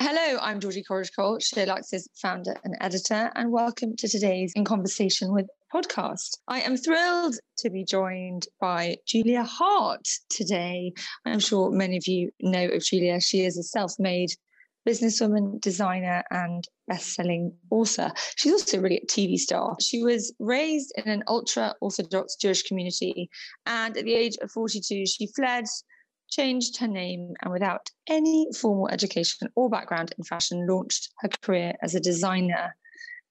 Hello, I'm Georgie Coach, Lux's founder and editor, and welcome to today's In Conversation with podcast. I am thrilled to be joined by Julia Haart today. I'm sure many of you know of Julia. She is a self made businesswoman, designer, and best-selling author. She's also really a TV star. She was raised in an ultra-Orthodox Jewish community, and at the age of 42, she fled, changed her name, and without any formal education or background in fashion, launched her career as a designer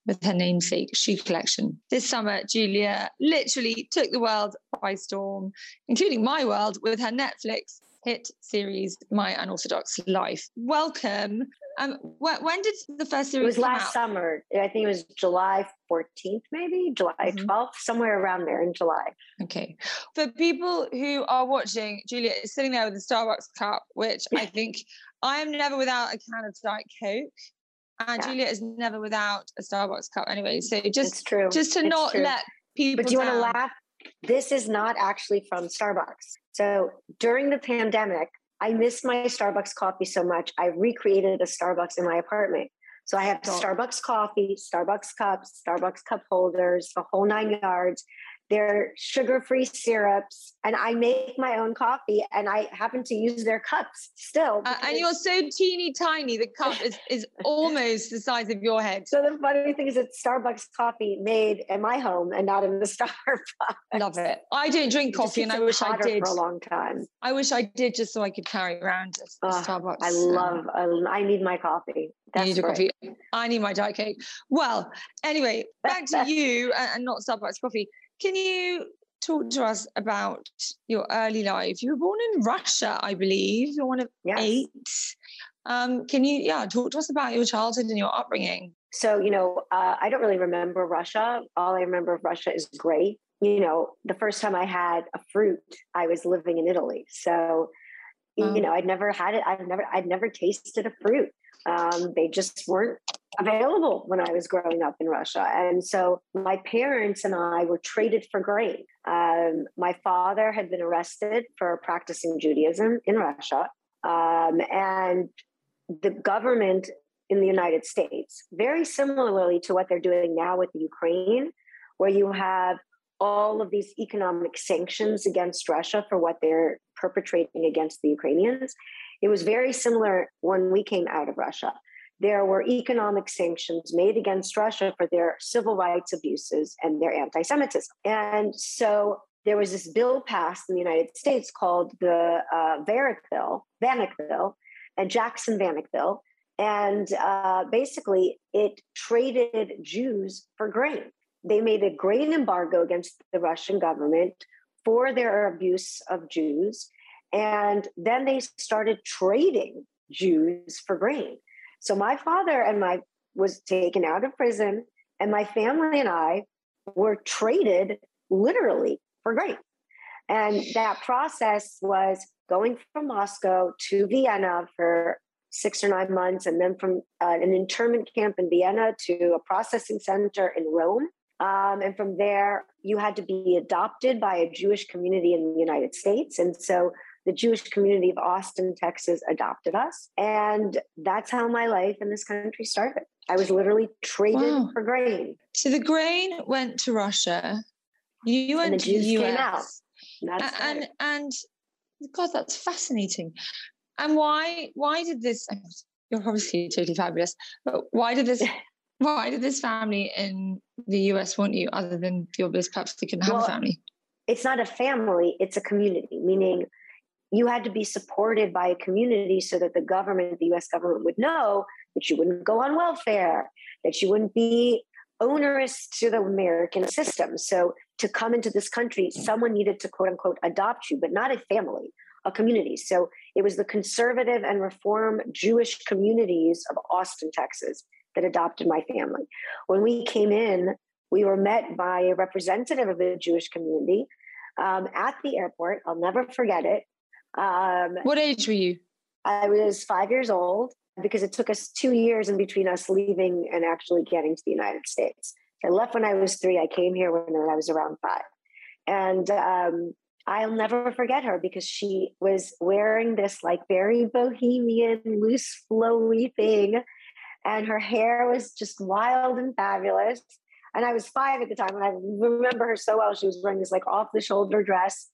with her namesake shoe collection. This summer, Julia literally took the world by storm, including my world, with her Netflix hit series My Unorthodox Life. Welcome. Um, wh- when did the first series? It was last out? summer. I think it was July 14th, maybe July mm-hmm. 12th, somewhere around there in July. Okay. For people who are watching, Julia is sitting there with a Starbucks cup, which I think I am never without a can of Diet Coke. And yeah. Julia is never without a Starbucks cup anyway. So just, just to it's not true. let people. But do you down. want to laugh? This is not actually from Starbucks. So during the pandemic, I missed my Starbucks coffee so much, I recreated a Starbucks in my apartment. So I have Starbucks coffee, Starbucks cups, Starbucks cup holders, the whole nine yards. They're sugar free syrups, and I make my own coffee and I happen to use their cups still. Uh, and you're so teeny tiny, the cup is, is almost the size of your head. So the funny thing is, it's Starbucks coffee made in my home and not in the Starbucks. Love it. I don't drink coffee, and I wish I did for a long time. I wish I did just so I could carry around a, a oh, Starbucks. I love. I, I need my coffee. You need your coffee. I need my Diet Coke. Well, anyway, back to you and not Starbucks coffee. Can you talk to us about your early life? You were born in Russia, I believe. You're one of yes. eight. Um, can you, yeah, talk to us about your childhood and your upbringing? So, you know, uh, I don't really remember Russia. All I remember of Russia is great. You know, the first time I had a fruit, I was living in Italy. So, you know, I'd never had it. I'd never, I'd never tasted a fruit. Um, they just weren't available when I was growing up in Russia. And so my parents and I were traded for grain. Um, my father had been arrested for practicing Judaism in Russia. Um, and the government in the United States, very similarly to what they're doing now with Ukraine, where you have all of these economic sanctions against Russia for what they're perpetrating against the Ukrainians. It was very similar when we came out of Russia. There were economic sanctions made against Russia for their civil rights abuses and their anti Semitism. And so there was this bill passed in the United States called the uh, Varick Bill, Vanik Bill, and Jackson Vanik Bill. And uh, basically, it traded Jews for grain. They made a grain embargo against the Russian government for their abuse of Jews. And then they started trading Jews for grain. So my father and my was taken out of prison, and my family and I were traded literally for grain. And that process was going from Moscow to Vienna for six or nine months, and then from uh, an internment camp in Vienna to a processing center in Rome. Um, and from there, you had to be adopted by a Jewish community in the United States. And so the Jewish community of Austin, Texas adopted us. And that's how my life in this country started. I was literally traded wow. for grain. So the grain went to Russia. You went the Jews to the US. came out. That's and, and, God, that's fascinating. And why why did this you're obviously totally fabulous, but why did this why did this family in the US want you other than the obvious perhaps they couldn't have a family? It's not a family, it's a community, meaning you had to be supported by a community so that the government, the US government, would know that you wouldn't go on welfare, that you wouldn't be onerous to the American system. So to come into this country, someone needed to quote unquote adopt you, but not a family. a community. So it was the conservative and reform Jewish communities of Austin, Texas that adopted my family. When we came in, we were met by a representative of the Jewish community um, at the airport. I'll never forget it. Um, what age were you? I was five years old because it took us two years in between us leaving and actually getting to the United States. I left when I was three. I came here when I was around five. And um, I'll never forget her because she was wearing this like very bohemian, loose, flowy thing. And her hair was just wild and fabulous. And I was five at the time, and I remember her so well. She was wearing this like off the shoulder dress.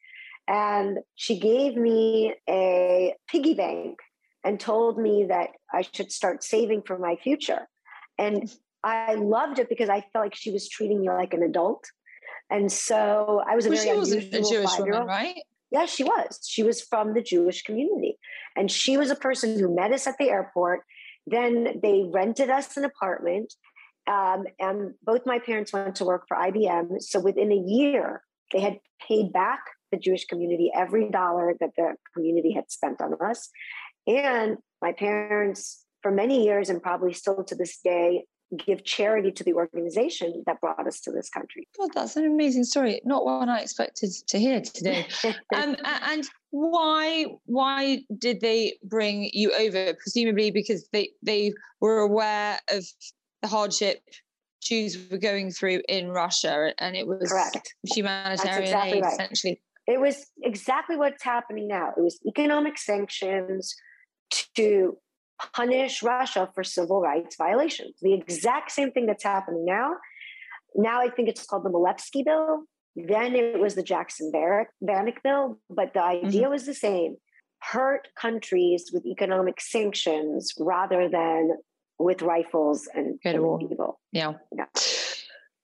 And she gave me a piggy bank and told me that I should start saving for my future. And I loved it because I felt like she was treating me like an adult. And so I was a well, very she was a Jewish woman, right? Yeah, she was. She was from the Jewish community. And she was a person who met us at the airport. Then they rented us an apartment. Um, and both my parents went to work for IBM. So within a year, they had paid back the Jewish community every dollar that the community had spent on us. And my parents, for many years and probably still to this day, give charity to the organization that brought us to this country. God, that's an amazing story. Not one I expected to hear today. um, and why why did they bring you over? Presumably because they they were aware of the hardship Jews were going through in Russia, and it was Correct. humanitarian exactly aid right. essentially. It was exactly what's happening now. It was economic sanctions to punish Russia for civil rights violations. The exact same thing that's happening now. Now I think it's called the Milevsky Bill. Then it was the Jackson Vanik Bill, but the idea mm-hmm. was the same hurt countries with economic sanctions rather than with rifles and people. Yeah. yeah.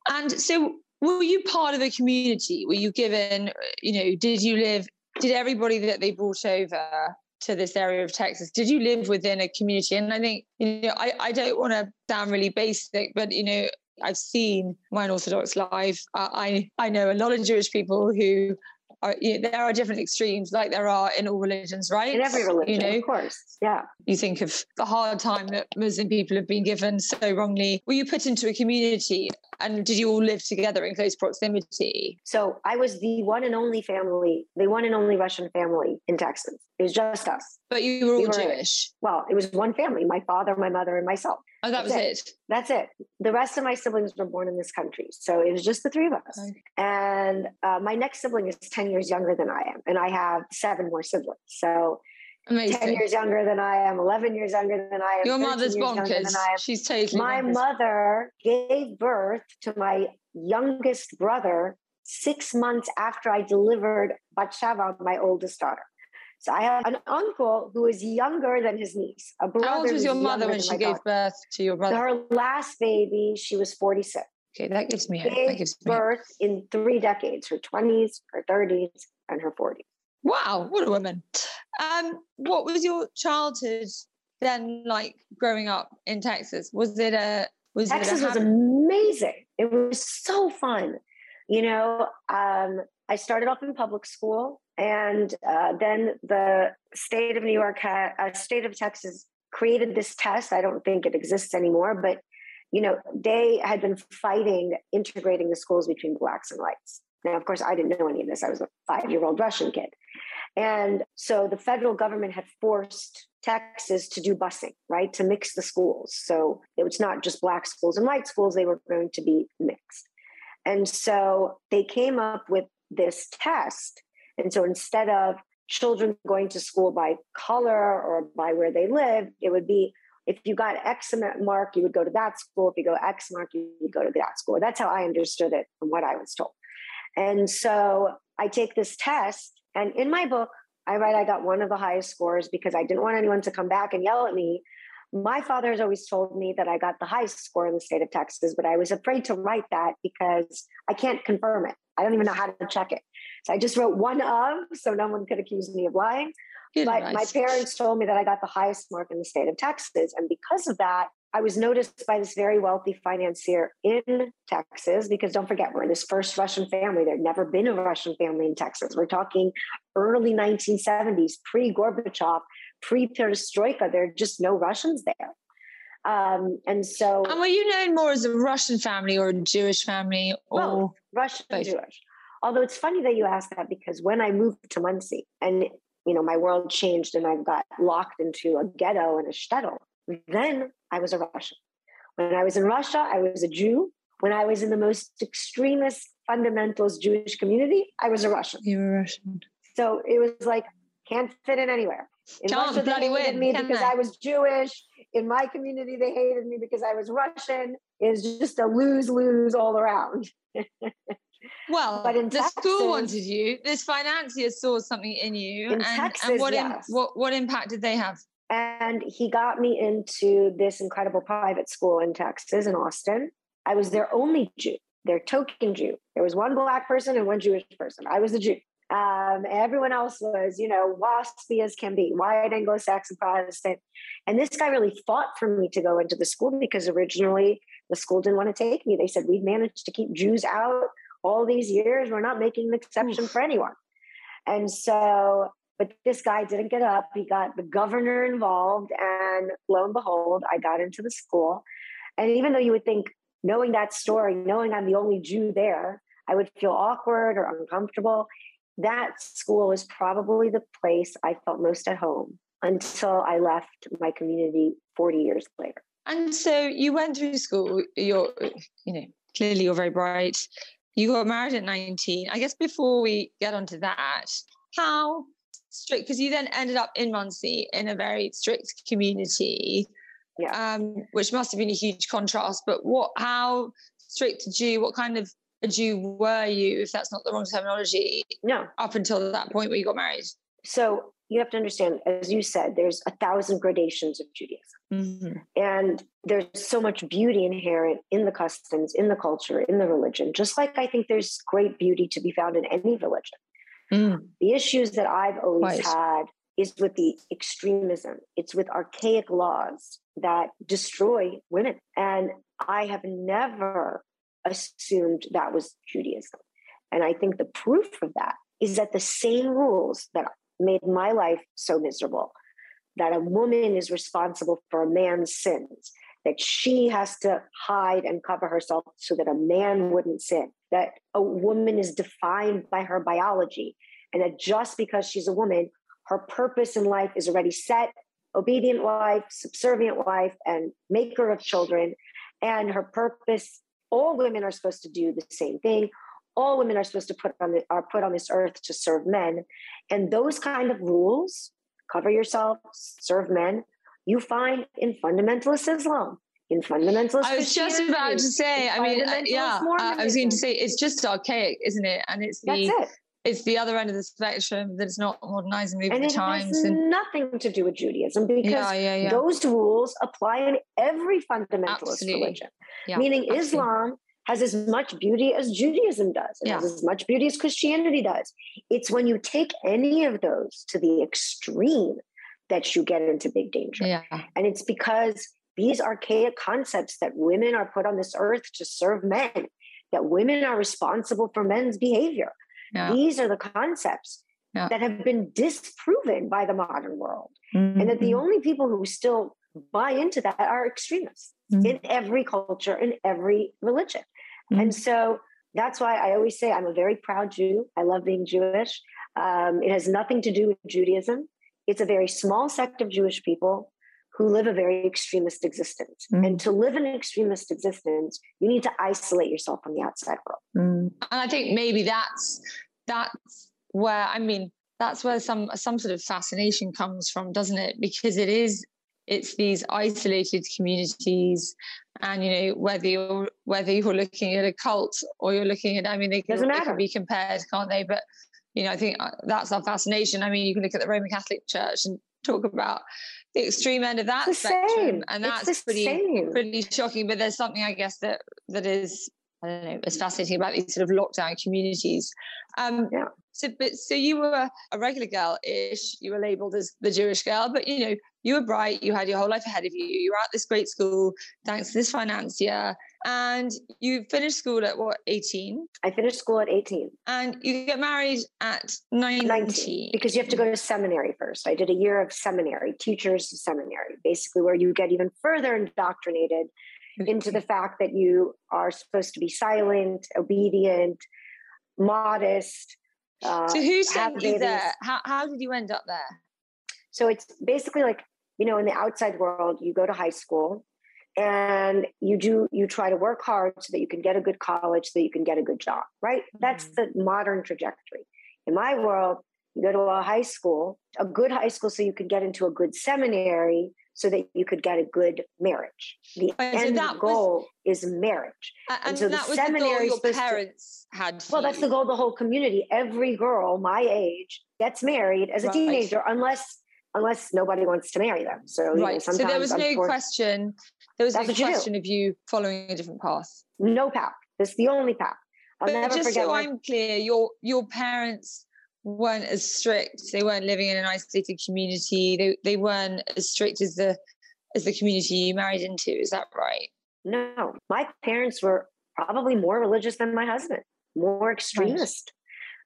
And so were you part of a community? Were you given, you know, did you live, did everybody that they brought over to this area of Texas, did you live within a community? And I think, you know, I, I don't want to sound really basic, but, you know, I've seen my Orthodox life. I, I know a lot of Jewish people who are, you know, there are different extremes like there are in all religions, right? In every religion, you know, of course. Yeah. You think of the hard time that Muslim people have been given so wrongly. Were you put into a community and did you all live together in close proximity? So I was the one and only family, the one and only Russian family in Texas. It was just us. But you were all we were, Jewish? Well, it was one family my father, my mother, and myself. Oh, that That's was it. it. That's it. The rest of my siblings were born in this country. So it was just the three of us. Okay. And uh, my next sibling is 10 years younger than I am. And I have seven more siblings. So Amazing. 10 years younger than I am, 11 years younger than I am. Your mother's bonkers. She's totally My bonkers. mother gave birth to my youngest brother six months after I delivered Batsheva, my oldest daughter. So I have an uncle who is younger than his niece. A brother How old was your mother when she gave daughter. birth to your brother? Her last baby, she was 46. Okay, that gives me hope. Gave gives me birth hope. in three decades, her 20s, her 30s, and her 40s. Wow, what a woman. Um, what was your childhood then like growing up in Texas? Was it a was Texas it a was amazing. It was so fun. You know, um, I started off in public school, and uh, then the state of New York had, uh, state of Texas created this test. I don't think it exists anymore, but you know, they had been fighting integrating the schools between blacks and whites. Now, of course, I didn't know any of this. I was a five year old Russian kid. And so the federal government had forced Texas to do busing, right? To mix the schools. So it was not just black schools and white schools, they were going to be mixed. And so they came up with this test. And so instead of children going to school by color or by where they live, it would be if you got X mark, you would go to that school. If you go X mark, you would go to that school. That's how I understood it from what I was told. And so I take this test and in my book, I write I got one of the highest scores because I didn't want anyone to come back and yell at me. My father has always told me that I got the highest score in the state of Texas, but I was afraid to write that because I can't confirm it. I don't even know how to check it. So I just wrote one of, so no one could accuse me of lying. but nice. my parents told me that I got the highest mark in the state of Texas. And because of that, I was noticed by this very wealthy financier in Texas because don't forget, we're this first Russian family. There'd never been a Russian family in Texas. We're talking early 1970s, pre Gorbachev, pre Perestroika. There are just no Russians there. Um, and so. And were you known more as a Russian family or a Jewish family? Or Russian both. Jewish. Although it's funny that you ask that because when I moved to Monsey and you know my world changed and I got locked into a ghetto and a shtetl, then I was a Russian. When I was in Russia, I was a Jew. When I was in the most extremist fundamentalist Jewish community, I was a Russian. You were Russian. So it was like, can't fit in anywhere. In Can't Russia, they hated win, me because I? I was Jewish. In my community, they hated me because I was Russian. It was just a lose lose all around. well, but in the Texas, school wanted you. This financier saw something in you. In and, Texas, and what, yes. in, what what impact did they have? And he got me into this incredible private school in Texas, in Austin. I was their only Jew, their token Jew. There was one black person and one Jewish person. I was the Jew. Um, everyone else was, you know, waspy as can be, white Anglo-Saxon Protestant. And this guy really fought for me to go into the school because originally the school didn't want to take me. They said, We've managed to keep Jews out all these years. We're not making an exception Oof. for anyone. And so but this guy didn't get up. He got the governor involved, and lo and behold, I got into the school. And even though you would think, knowing that story, knowing I'm the only Jew there, I would feel awkward or uncomfortable. That school was probably the place I felt most at home until I left my community 40 years later. And so you went through school, you're, you know, clearly you're very bright. You got married at 19. I guess before we get onto that, how strict because you then ended up in Monsey in a very strict community, yeah. um, which must have been a huge contrast. But what, how strict a Jew, what kind of a Jew were you, if that's not the wrong terminology? No. Up until that point where you got married. So you have to understand, as you said, there's a thousand gradations of Judaism. Mm-hmm. And there's so much beauty inherent in the customs, in the culture, in the religion, just like I think there's great beauty to be found in any religion. Mm. The issues that I've always right. had is with the extremism, it's with archaic laws that destroy women. And I have never assumed that was Judaism. And I think the proof of that is that the same rules that made my life so miserable that a woman is responsible for a man's sins, that she has to hide and cover herself so that a man wouldn't sin, that a woman is defined by her biology, and that just because she's a woman, her purpose in life is already set obedient wife, subservient wife, and maker of children. And her purpose, all women are supposed to do the same thing. All women are supposed to put on the, are put on this earth to serve men. And those kind of rules, cover yourself, serve men, you find in fundamentalist Islam, in fundamentalist. I was just about to say. I mean, yeah, I was going to say it's just archaic, isn't it? And it's the it. it's the other end of the spectrum that it's not modernizing with and the it times. Has and nothing to do with Judaism because yeah, yeah, yeah. those rules apply in every fundamentalist Absolutely. religion. Meaning Absolutely. Islam has as much beauty as Judaism does. It has as much beauty as Christianity does. It's when you take any of those to the extreme that you get into big danger. Yeah. And it's because these archaic concepts that women are put on this earth to serve men, that women are responsible for men's behavior. Yeah. These are the concepts yeah. that have been disproven by the modern world. Mm-hmm. And that the mm-hmm. only people who still buy into that are extremists mm-hmm. in every culture, in every religion. Mm-hmm. And so that's why I always say I'm a very proud Jew. I love being Jewish. Um, it has nothing to do with Judaism. It's a very small sect of Jewish people who live a very extremist existence. Mm. And to live an extremist existence, you need to isolate yourself from the outside world. Mm. And I think maybe that's that's where I mean that's where some some sort of fascination comes from, doesn't it? Because it is it's these isolated communities and you know whether you're whether you're looking at a cult or you're looking at i mean they can, they can be compared can't they but you know i think uh, that's our fascination i mean you can look at the roman catholic church and talk about the extreme end of that spectrum, same. and that's pretty same. pretty shocking. But there's something I guess that that is I don't know, it's fascinating about these sort of lockdown communities. Um, yeah. So, but so you were a regular girl-ish. You were labelled as the Jewish girl, but you know you were bright. You had your whole life ahead of you. You were at this great school thanks to this financier, and you finished school at what eighteen? I finished school at eighteen, and you get married at nineteen. 19 because you have to go to seminary first. I did a year of seminary, teachers seminary, basically where you get even further indoctrinated into the fact that you are supposed to be silent, obedient, modest. Uh, so who sent you there? How, how did you end up there? So it's basically like, you know, in the outside world, you go to high school and you do, you try to work hard so that you can get a good college, so that you can get a good job, right? Mm-hmm. That's the modern trajectory. In my world, you go to a high school, a good high school, so you can get into a good seminary so that you could get a good marriage. The end goal was, is marriage. And, and so that the was seminary the goal your parents to, had. well, that's the goal of the whole community. Every girl my age gets married as a right. teenager, unless unless nobody wants to marry them. So right. Know, so there was no question. There was no question you of you following a different path. No path. It's the only path. I'll but just so I'm clear, your your parents weren't as strict. They weren't living in an isolated community. They they weren't as strict as the as the community you married into. Is that right? No, my parents were probably more religious than my husband, more extremist.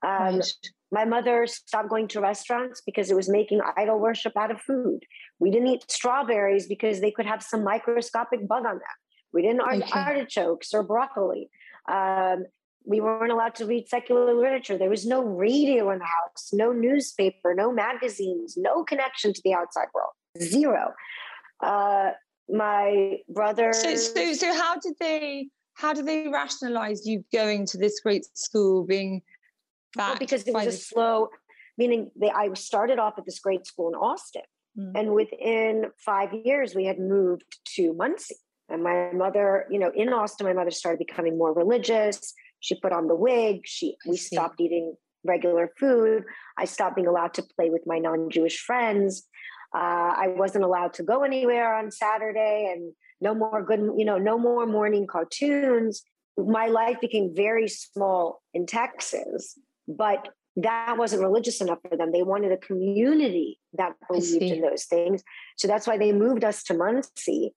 Right. Um, right. My mother stopped going to restaurants because it was making idol worship out of food. We didn't eat strawberries because they could have some microscopic bug on them. We didn't eat okay. artichokes or broccoli. Um, we weren't allowed to read secular literature. There was no radio in the house, no newspaper, no magazines, no connection to the outside world. Zero. Uh, my brother. So, so, so how did they? How did they rationalize you going to this great school, being well, because it was a slow. Meaning, they, I started off at this great school in Austin, mm. and within five years, we had moved to Monsey. And my mother, you know, in Austin, my mother started becoming more religious she put on the wig. She we stopped eating regular food. I stopped being allowed to play with my non-Jewish friends. Uh, I wasn't allowed to go anywhere on Saturday, and no more good, you know, no more morning cartoons. My life became very small in Texas, but that wasn't religious enough for them. They wanted a community that believed in those things. So that's why they moved us to Monsey.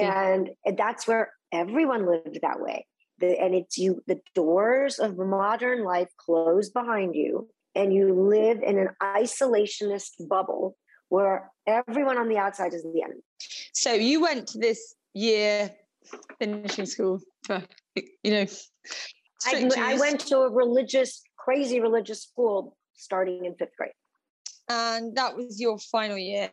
And that's where everyone lived that way the, and it's you the doors of modern life close behind you and you live in an isolationist bubble where everyone on the outside is the enemy. So you went to this year finishing school for you know I, I went to a religious crazy religious school starting in fifth grade. And that was your final year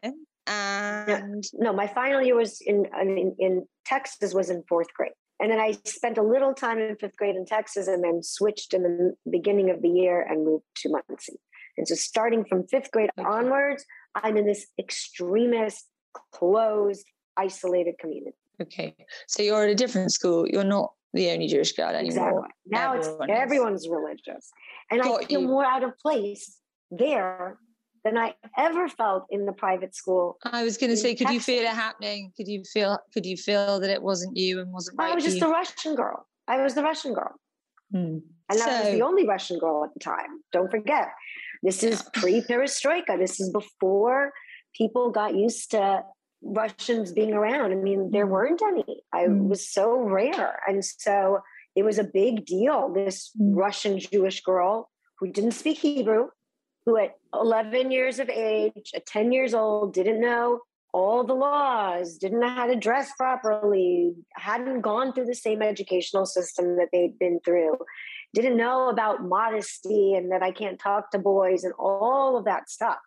and no, no my final year was in, in in texas was in fourth grade and then I spent a little time in fifth grade in Texas and then switched in the beginning of the year and moved to Monsey. And so starting from fifth grade onwards, I'm in this extremist, closed, isolated community. Okay. So you're at a different school. You're not the only Jewish girl anymore. Exactly. Now Everyone it's everyone's religious. And Got I feel you. more out of place there than I ever felt in the private school. I was going to say, could Texas. you feel it happening? Could you feel? Could you feel that it wasn't you and wasn't right? I was just the Russian girl. I was the Russian girl, hmm. and so, I was the only Russian girl at the time. Don't forget, this is pre-perestroika. This is before people got used to Russians being around. I mean, there hmm. weren't any. I hmm. was so rare, and so it was a big deal. This hmm. Russian Jewish girl who didn't speak Hebrew who at 11 years of age, at 10 years old, didn't know all the laws, didn't know how to dress properly, hadn't gone through the same educational system that they'd been through, didn't know about modesty and that I can't talk to boys and all of that stuff.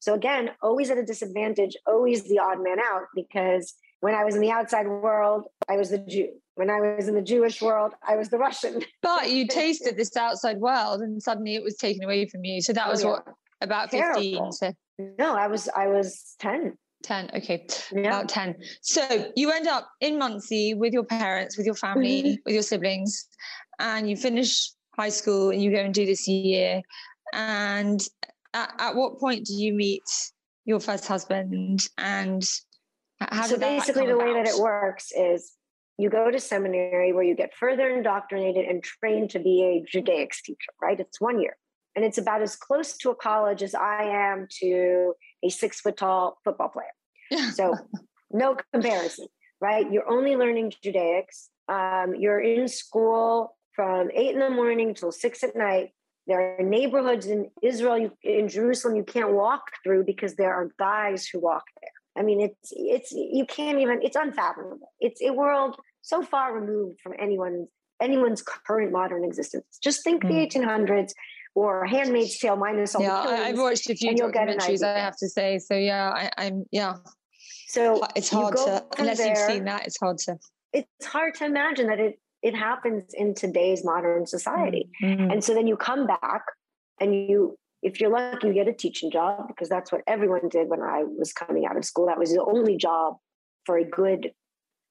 So, again, always at a disadvantage, always the odd man out because when I was in the outside world, I was the Jew. When I was in the Jewish world, I was the Russian. But you tasted this outside world and suddenly it was taken away from you. So that oh, was yeah. what about Terrible. 15. So no, I was I was 10. 10 okay yeah. about 10 so you end up in Monsey with your parents with your family mm-hmm. with your siblings and you finish high school and you go and do this year and at, at what point do you meet your first husband and how so basically, the way that it works is you go to seminary where you get further indoctrinated and trained to be a Judaics teacher, right? It's one year. And it's about as close to a college as I am to a six foot tall football player. So, no comparison, right? You're only learning Judaics. Um, you're in school from eight in the morning till six at night. There are neighborhoods in Israel, you, in Jerusalem, you can't walk through because there are guys who walk there. I mean, it's it's you can't even. It's unfathomable. It's a world so far removed from anyone's anyone's current modern existence. Just think mm. the 1800s or Handmaid's Tale minus all yeah, the I've watched a few documentaries. I have to say, so yeah, I, am yeah. So it's hard to unless there, you've seen that. It's hard to. It's hard to imagine that it it happens in today's modern society, mm-hmm. and so then you come back and you. If you're lucky, you get a teaching job because that's what everyone did when I was coming out of school. That was the only job for a good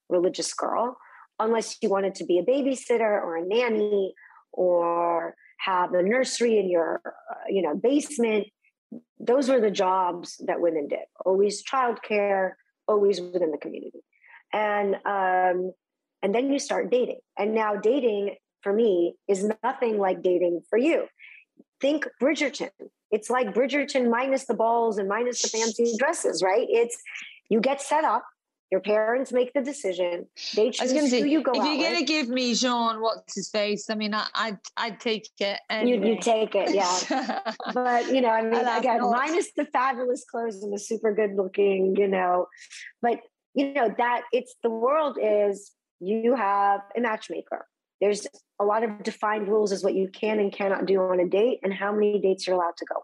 religious girl unless you wanted to be a babysitter or a nanny or have a nursery in your uh, you know basement. Those were the jobs that women did. Always childcare always within the community. And um, and then you start dating. And now dating for me is nothing like dating for you. Think bridgerton. It's like bridgerton minus the balls and minus the fancy dresses right? It's you get set up your parents make the decision. They choose who say, you go. If you're gonna give me Jean, what's his face? I mean, I, I'd I'd take it. Anyway. You you take it, yeah. but you know, I mean, I again, minus the fabulous clothes and the super good looking, you know. But you know that it's the world is you have a matchmaker. There's a lot of defined rules as what you can and cannot do on a date and how many dates you're allowed to go on.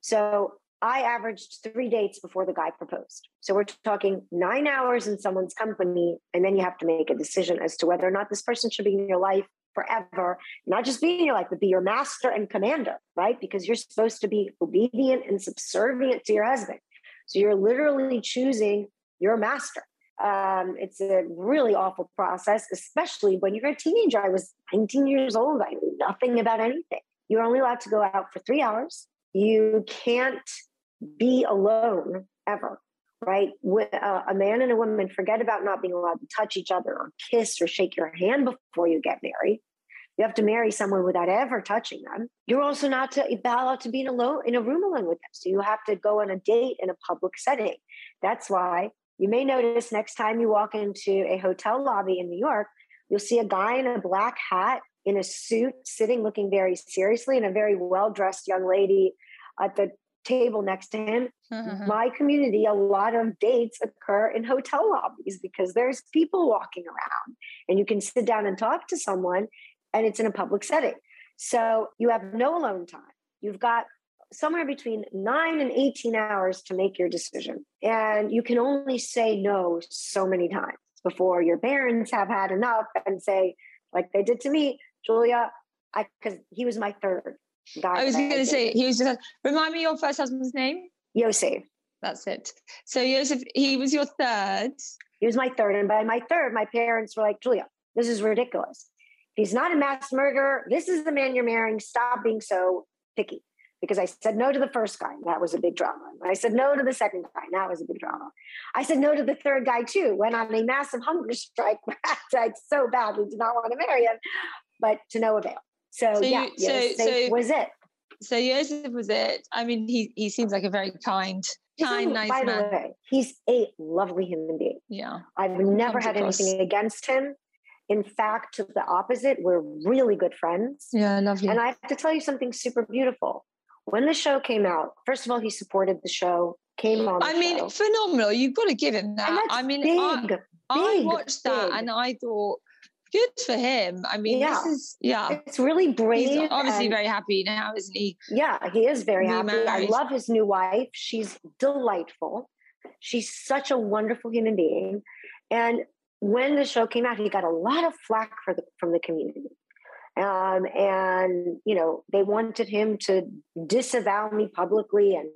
So I averaged three dates before the guy proposed. So we're talking nine hours in someone's company, and then you have to make a decision as to whether or not this person should be in your life forever, not just be in your life, but be your master and commander, right? Because you're supposed to be obedient and subservient to your husband. So you're literally choosing your master. Um, it's a really awful process, especially when you're a teenager. I was 19 years old. I knew nothing about anything. You're only allowed to go out for three hours. You can't be alone ever, right? With uh, a man and a woman, forget about not being allowed to touch each other or kiss or shake your hand before you get married. You have to marry someone without ever touching them. You're also not to, allowed to be alone, in a room alone with them. So you have to go on a date in a public setting. That's why you may notice next time you walk into a hotel lobby in New York, you'll see a guy in a black hat in a suit sitting looking very seriously and a very well dressed young lady at the table next to him. Mm-hmm. My community, a lot of dates occur in hotel lobbies because there's people walking around and you can sit down and talk to someone and it's in a public setting. So you have no alone time. You've got somewhere between nine and 18 hours to make your decision. And you can only say no so many times before your parents have had enough and say, like they did to me, Julia, I because he was my third. I was going to say, he was just, remind me your first husband's name? Yosef. That's it. So Yosef, he was your third. He was my third. And by my third, my parents were like, Julia, this is ridiculous. He's not a mass murderer. This is the man you're marrying. Stop being so picky. Because I said no to the first guy. That was a big drama. I said no to the second guy. That was a big drama. I said no to the third guy too. Went on a massive hunger strike. I so badly did not want to marry him, but to no avail. So, so yeah, you, so, so was it. So Joseph was it. I mean, he he seems like a very kind, kind, nice by man. the way, he's a lovely human being. Yeah, I've never had across. anything against him. In fact, to the opposite, we're really good friends. Yeah, lovely. And I have to tell you something super beautiful. When the show came out, first of all, he supported the show. Came on. I mean, show. phenomenal. You've got to give him that. I mean, big, I, big, I watched big. that and I thought good for him. I mean, yeah. this is yeah. It's really brave. He's obviously very happy now, isn't he? Yeah, he is very happy. I love his new wife. She's delightful. She's such a wonderful human being. And when the show came out, he got a lot of flack for the, from the community. Um, and you know, they wanted him to disavow me publicly and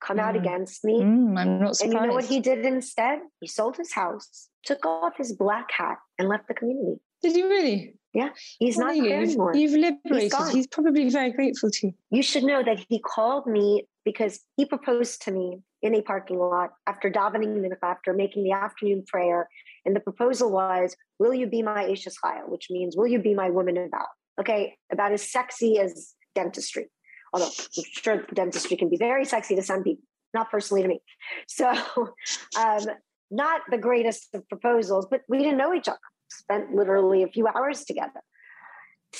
come mm. out against me. Mm, I'm not surprised. And you know what he did instead? He sold his house, took off his black hat, and left the community Did he really? Yeah, he's well, not you, there anymore. You've liberated. He's, he's, probably very grateful to you. You should know that he called me because he proposed to me in a parking lot after davening after making the afternoon prayer. And the proposal was, Will you be my Eishes Chayil? Which means, Will you be my woman about? Okay, about as sexy as dentistry. Although I'm sure dentistry can be very sexy to some people, not personally to me. So, um, not the greatest of proposals, but we didn't know each other. Spent literally a few hours together.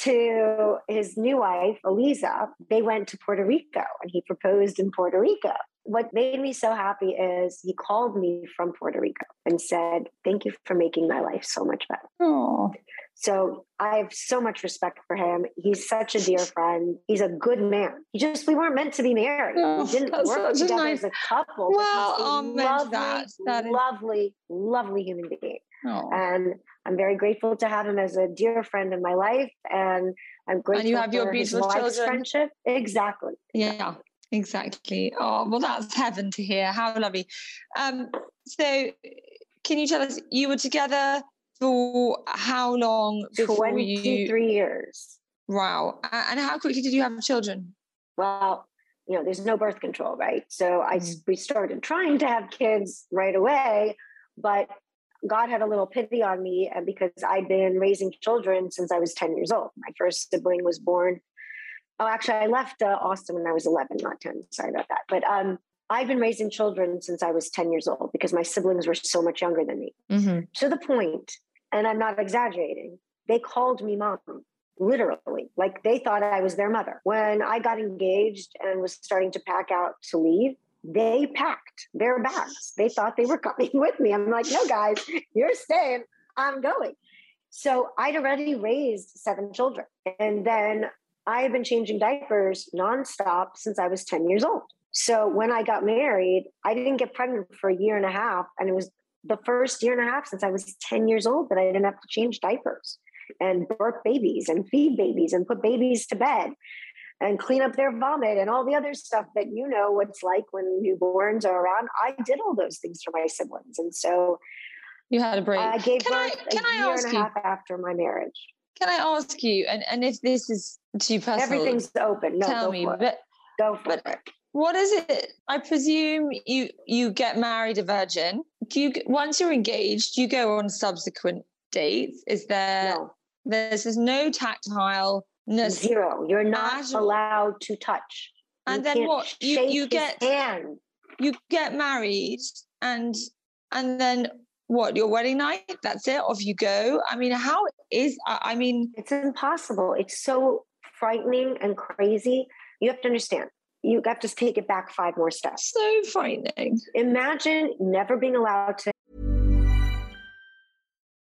To his new wife, Eliza, they went to Puerto Rico and he proposed in Puerto Rico what made me so happy is he called me from Puerto Rico and said, Thank you for making my life so much better. Aww. So I have so much respect for him. He's such a dear friend. He's a good man. He just we weren't meant to be married. Oh, we didn't work together nice... as a couple. Well, I'll lovely, that. that is... lovely, lovely human being. Oh. And I'm very grateful to have him as a dear friend in my life. And I'm grateful and you have your beautiful children. friendship. Exactly. Yeah. Exactly. Oh, well, that's heaven to hear. How lovely. Um, so, can you tell us, you were together for how long before 23 you... years. Wow. And how quickly did you have children? Well, you know, there's no birth control, right? So I mm. we started trying to have kids right away, but God had a little pity on me uh, because I'd been raising children since I was 10 years old. My first sibling was born Oh, actually, I left uh, Austin when I was 11, not 10. Sorry about that. But um, I've been raising children since I was 10 years old because my siblings were so much younger than me. Mm-hmm. To the point, and I'm not exaggerating, they called me mom, literally. Like they thought I was their mother. When I got engaged and was starting to pack out to leave, they packed their bags. They thought they were coming with me. I'm like, no, guys, you're staying. I'm going. So I'd already raised seven children. And then I have been changing diapers nonstop since I was 10 years old. So when I got married, I didn't get pregnant for a year and a half. And it was the first year and a half since I was 10 years old that I didn't have to change diapers and burp babies and feed babies and put babies to bed and clean up their vomit and all the other stuff that you know what's like when newborns are around. I did all those things for my siblings. And so you had a break. I gave can birth I, can a I year and a half after my marriage. Can I ask you, and, and if this is too personal, everything's open. No, tell me, but go for but, it. What is it? I presume you you get married a virgin. Do you once you're engaged, you go on subsequent dates? Is there? No. There's, there's no tactile. No, Zero. You're not allowed to touch. You and then what? You you get hand. You get married, and and then what? Your wedding night? That's it? Off you go? I mean how is i mean it's impossible. It's so frightening and crazy. You have to understand. You have to take it back five more steps. So frightening. Imagine never being allowed to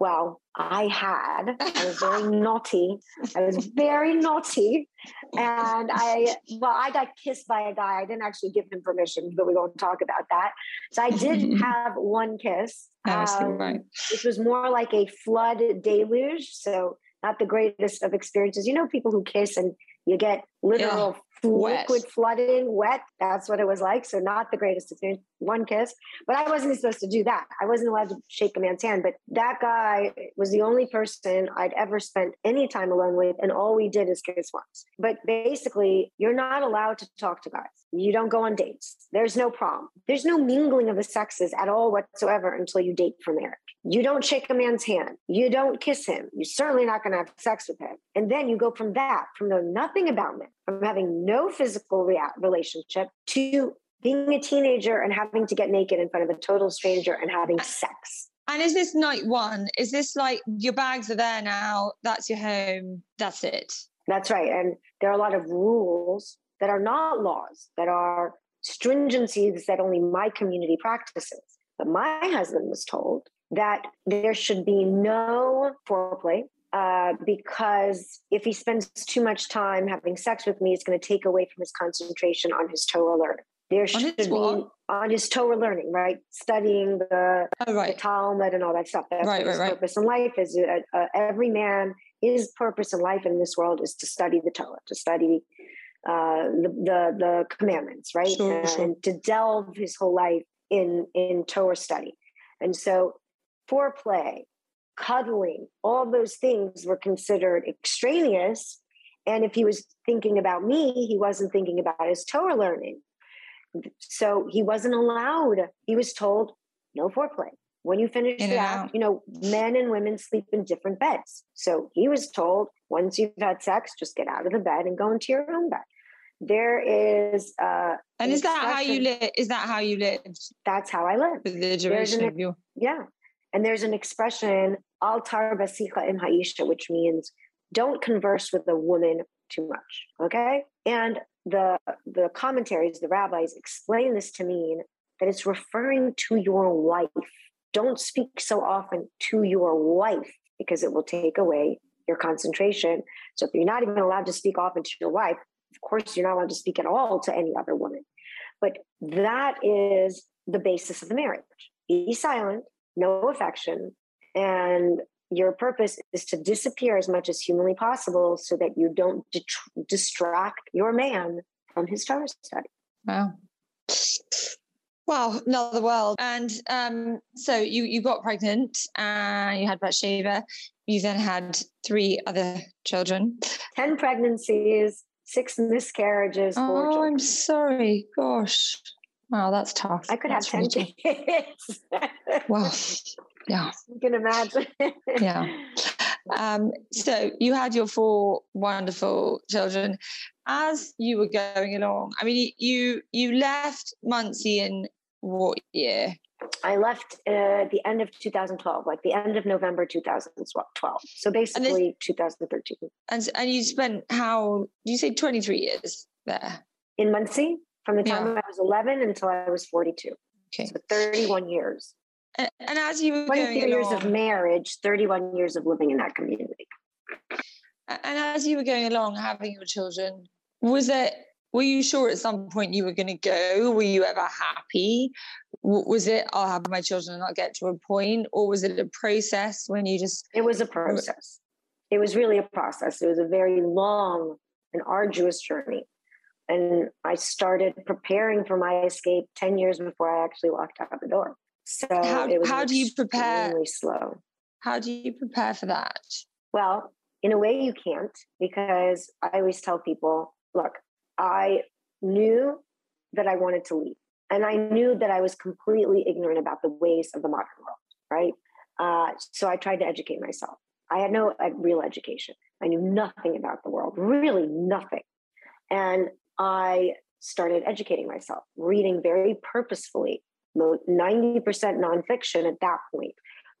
Well, I had. I was very naughty. I was very naughty. And I, well, I got kissed by a guy. I didn't actually give him permission, but we won't talk about that. So I did have one kiss, um, right. which was more like a flood deluge. So not the greatest of experiences. You know, people who kiss and you get literal yeah. Wet. liquid flooding, wet. That's what it was like. So not the greatest experience. One kiss, but I wasn't supposed to do that. I wasn't allowed to shake a man's hand. But that guy was the only person I'd ever spent any time alone with, and all we did is kiss once. But basically, you're not allowed to talk to guys. You don't go on dates. There's no prom. There's no mingling of the sexes at all whatsoever until you date for marriage. You don't shake a man's hand. You don't kiss him. You're certainly not going to have sex with him. And then you go from that, from knowing nothing about men, from having no physical rea- relationship to being a teenager and having to get naked in front of a total stranger and having sex. And is this night one? Is this like your bags are there now? That's your home. That's it. That's right. And there are a lot of rules that are not laws, that are stringencies that only my community practices. But my husband was told that there should be no foreplay uh, because if he spends too much time having sex with me, it's going to take away from his concentration on his Torah learning. There should be what? on his Torah learning, right? Studying the, Oh, right. the Talmud and all that stuff. That's Right, his right, purpose in life is. Uh, uh, every man, his purpose in life in this world is to study the Torah, to study uh, the, the the commandments, right? Sure, and sure. to delve his whole life in in Torah study. And so, foreplay, cuddling, all those things were considered extraneous. And if he was thinking about me, he wasn't thinking about his Torah learning. So he wasn't allowed. He was told no foreplay. When you finish In the act, out. you know, men and women sleep in different beds. So he was told once you've had sex, just get out of the bed and go into your own bed. There is, uh, And is that how you live? Is that how you lived That's how I live. for the duration an- of your? Yeah. And there's an expression, al tar basicha im haisha, which means don't converse with a woman too much. Okay. And the the commentaries, the rabbis explain this to mean that it's referring to your wife. Don't speak so often to your wife because it will take away your concentration. So if you're not even allowed to speak often to your wife, of course you're not allowed to speak at all to any other woman. But that is the basis of the marriage. Be silent, no affection, and your purpose is to disappear as much as humanly possible so that you don't detr- distract your man from his Torah study. Wow. Wow, another world. And um, so you you got pregnant and you had Bathsheba. You then had three other children. 10 pregnancies, six miscarriages, four Oh, children. I'm sorry. Gosh. Wow, that's tough. I could have That's 10 really kids. Wow. Yeah. You can imagine. Yeah. Um, so you had your four wonderful children. As you were going along, I mean, you you left Monsey in what year? I left uh, at the end of 2012, like the end of November 2012. So basically 2013. And and you spent how? Do you say twenty three years there? In Monsey, from the time Yeah. I was 11 until I was 42. Okay. So 31 years. And, and as you were 23 going years along, of marriage, 31 years of living in that community. and as you were going along, having your children, was it? Were you sure at some point you were going to go? Were you ever happy? Was it oh, I'll have my children and I'll get to a point, or was it a process when you just It was a process. It was really a process. It was a very long and arduous journey. And I started preparing for my escape 10 years before I actually walked out the door. So How- it was how do you prepare? slow. how do you prepare for that? Well, in a way, you can't because I always tell people look, I knew that I wanted to leave. And I knew that I was completely ignorant about the ways of the modern world, right? Uh, so I tried to educate myself. I had no real education. I knew nothing about the world, really nothing. And I started educating myself, reading very purposefully, 90% nonfiction at that point.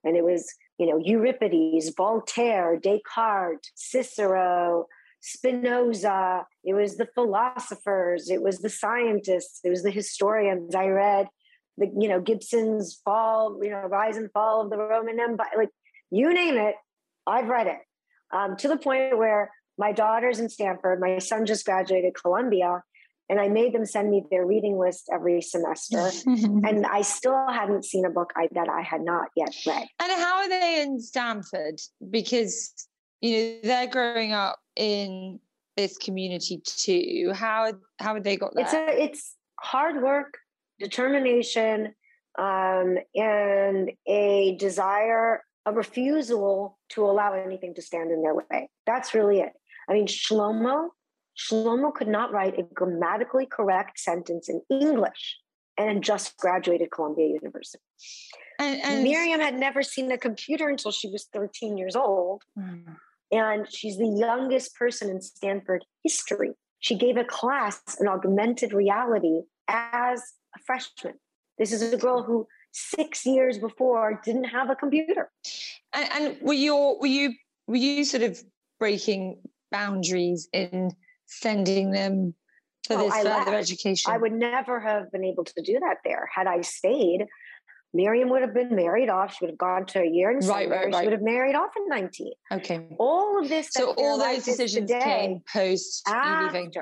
And it was, you know, Euripides, Voltaire, Descartes, Cicero, Spinoza. It was the philosophers. It was the scientists. It was the historians. I read the, you know, Gibson's Fall, you know, Rise and Fall of the Roman Empire. Like you name it, I've read it. Um, to the point where my daughter's in Stanford, my son just graduated Columbia, and I made them send me their reading list every semester. and I still hadn't seen a book I, that I had not yet read. And how are they in Stanford? Because you know they're growing up in this community too. How how had they got there? It's a, it's hard work, determination, um, and a desire, a refusal to allow anything to stand in their way. That's really it. I mean, Shlomo, Shlomo could not write a grammatically correct sentence in English and had just graduated Columbia University. And, and, Miriam had never seen a computer until she was 13 years old. Mm. And she's the youngest person in Stanford history. She gave a class in augmented reality as a freshman. This is a girl who six years before didn't have a computer. And, and were you were you were you sort of breaking boundaries in sending them for oh, this I further left. education? I would never have been able to do that there had I stayed. Miriam would have been married off. She would have gone to a year and right, right, right. She would have married off in 19. Okay. All of this. So all those decisions came post after. leaving.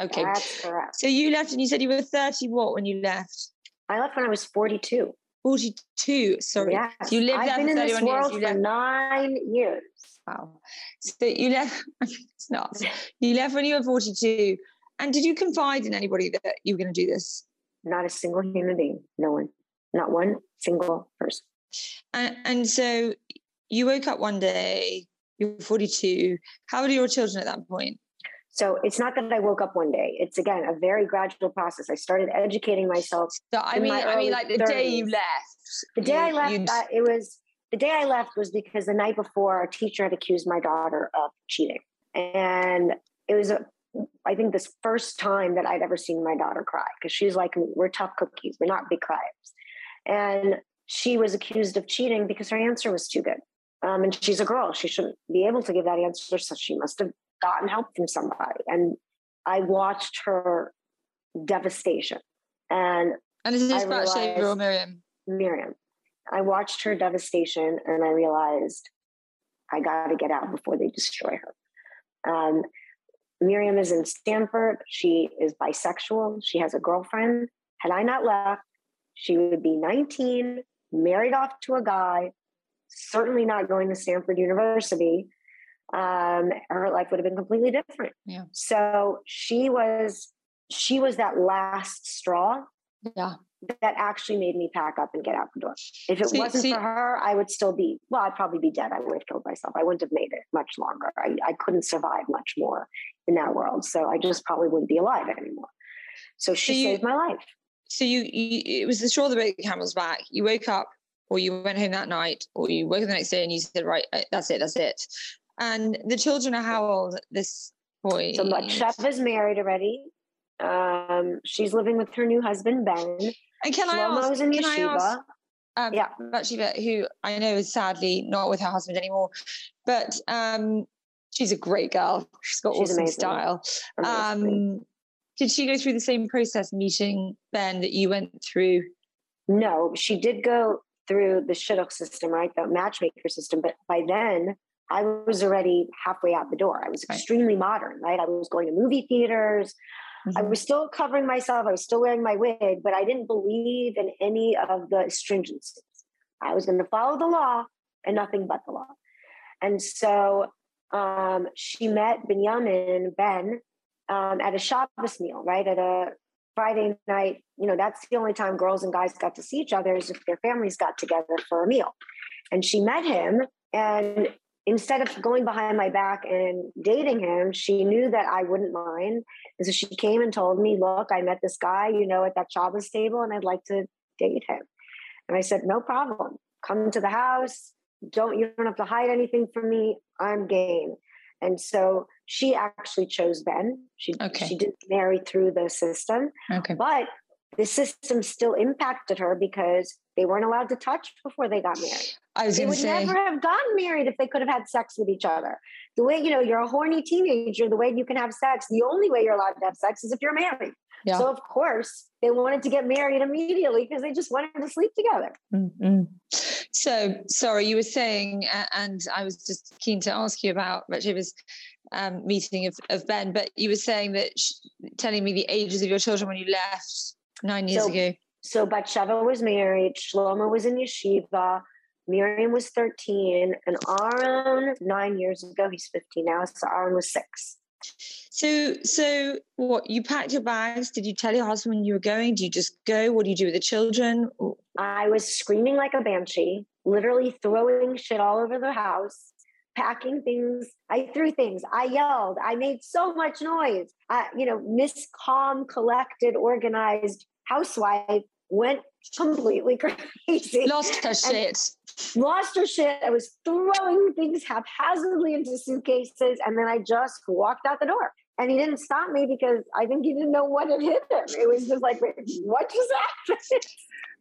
Okay. That's correct. So you left and you said you were 30 what when you left? I left when I was 42. 42. Sorry. Yes. You lived I've been in this world years. for nine years. Wow. So you left, it's not. You left when you were 42. And did you confide in anybody that you were going to do this? Not a single human being. No one. Not one single person. And, and so you woke up one day, you're 42. How old are your children at that point? So it's not that I woke up one day. It's again a very gradual process. I started educating myself. So I mean, I mean, like the 30s. day you left. The day you, I left, uh, it was the day I left was because the night before, a teacher had accused my daughter of cheating, and it was a, I think this first time that I'd ever seen my daughter cry because she's like, we're tough cookies, we're not big criers, and she was accused of cheating because her answer was too good. Um, and she's a girl; she shouldn't be able to give that answer, so she must have gotten help from somebody. And I watched her devastation. And and is this about Shaver or Miriam? Miriam. I watched her devastation and I realized I got to get out before they destroy her. Um, Miriam is in Stanford. She is bisexual. She has a girlfriend. Had I not left, she would be 19, married off to a guy, certainly not going to Stanford University, um, her life would have been completely different. Yeah. So she was she was that last straw. Yeah. That actually made me pack up and get out the door. If it see, wasn't see, for her, I would still be, well, I'd probably be dead. I would have killed myself. I wouldn't have made it much longer. I, I couldn't survive much more in that world. So I just probably wouldn't be alive anymore. So she so you, saved my life. So you, you, it was the straw that broke the camel's back. You woke up or you went home that night or you woke up the next day and you said, right, uh, that's it, that's it. And the children are how old at this point? So is married already. Um, she's living with her new husband Ben. And can I ask? In can I ask? Um, yeah, Bathsheba, who I know is sadly not with her husband anymore, but um, she's a great girl. She's got she's awesome amazing. style. Um, did she go through the same process meeting Ben that you went through? No, she did go through the shidduch system, right? The matchmaker system. But by then, I was already halfway out the door. I was extremely right. modern, right? I was going to movie theaters. Mm-hmm. I was still covering myself. I was still wearing my wig, but I didn't believe in any of the stringencies. I was going to follow the law and nothing but the law. And so um, she met Benjamin, Ben, um, at a Shabbos meal, right? At a Friday night. You know, that's the only time girls and guys got to see each other is if their families got together for a meal. And she met him and instead of going behind my back and dating him, she knew that I wouldn't mind. And so she came and told me, Look, I met this guy, you know, at that Shabbos table, and I'd like to date him. And I said, No problem. Come to the house. Don't you don't have to hide anything from me. I'm game. And so she actually chose Ben. She okay. she didn't marry through the system. Okay. But the system still impacted her because they weren't allowed to touch before they got married. I was they would say, never have gotten married if they could have had sex with each other. The way, you know, you're a horny teenager, the way you can have sex, the only way you're allowed to have sex is if you're married. Yeah. So, of course, they wanted to get married immediately because they just wanted to sleep together. Mm-hmm. So, sorry, you were saying, and I was just keen to ask you about Bathsheba's um, meeting of, of Ben, but you were saying that, sh- telling me the ages of your children when you left nine years so, ago. So Batsheva was married, Shlomo was in yeshiva, Miriam was 13, and Aaron, nine years ago, he's 15 now, so Aaron was six. So, so what? You packed your bags. Did you tell your husband you were going? Do you just go? What do you do with the children? I was screaming like a banshee, literally throwing shit all over the house, packing things. I threw things. I yelled. I made so much noise. I, you know, Miss Calm, collected, organized housewife went completely crazy. Lost her shit. Lost her shit. I was throwing things haphazardly into suitcases, and then I just walked out the door and he didn't stop me because I think he didn't know what had hit him. It was just like, what just happened?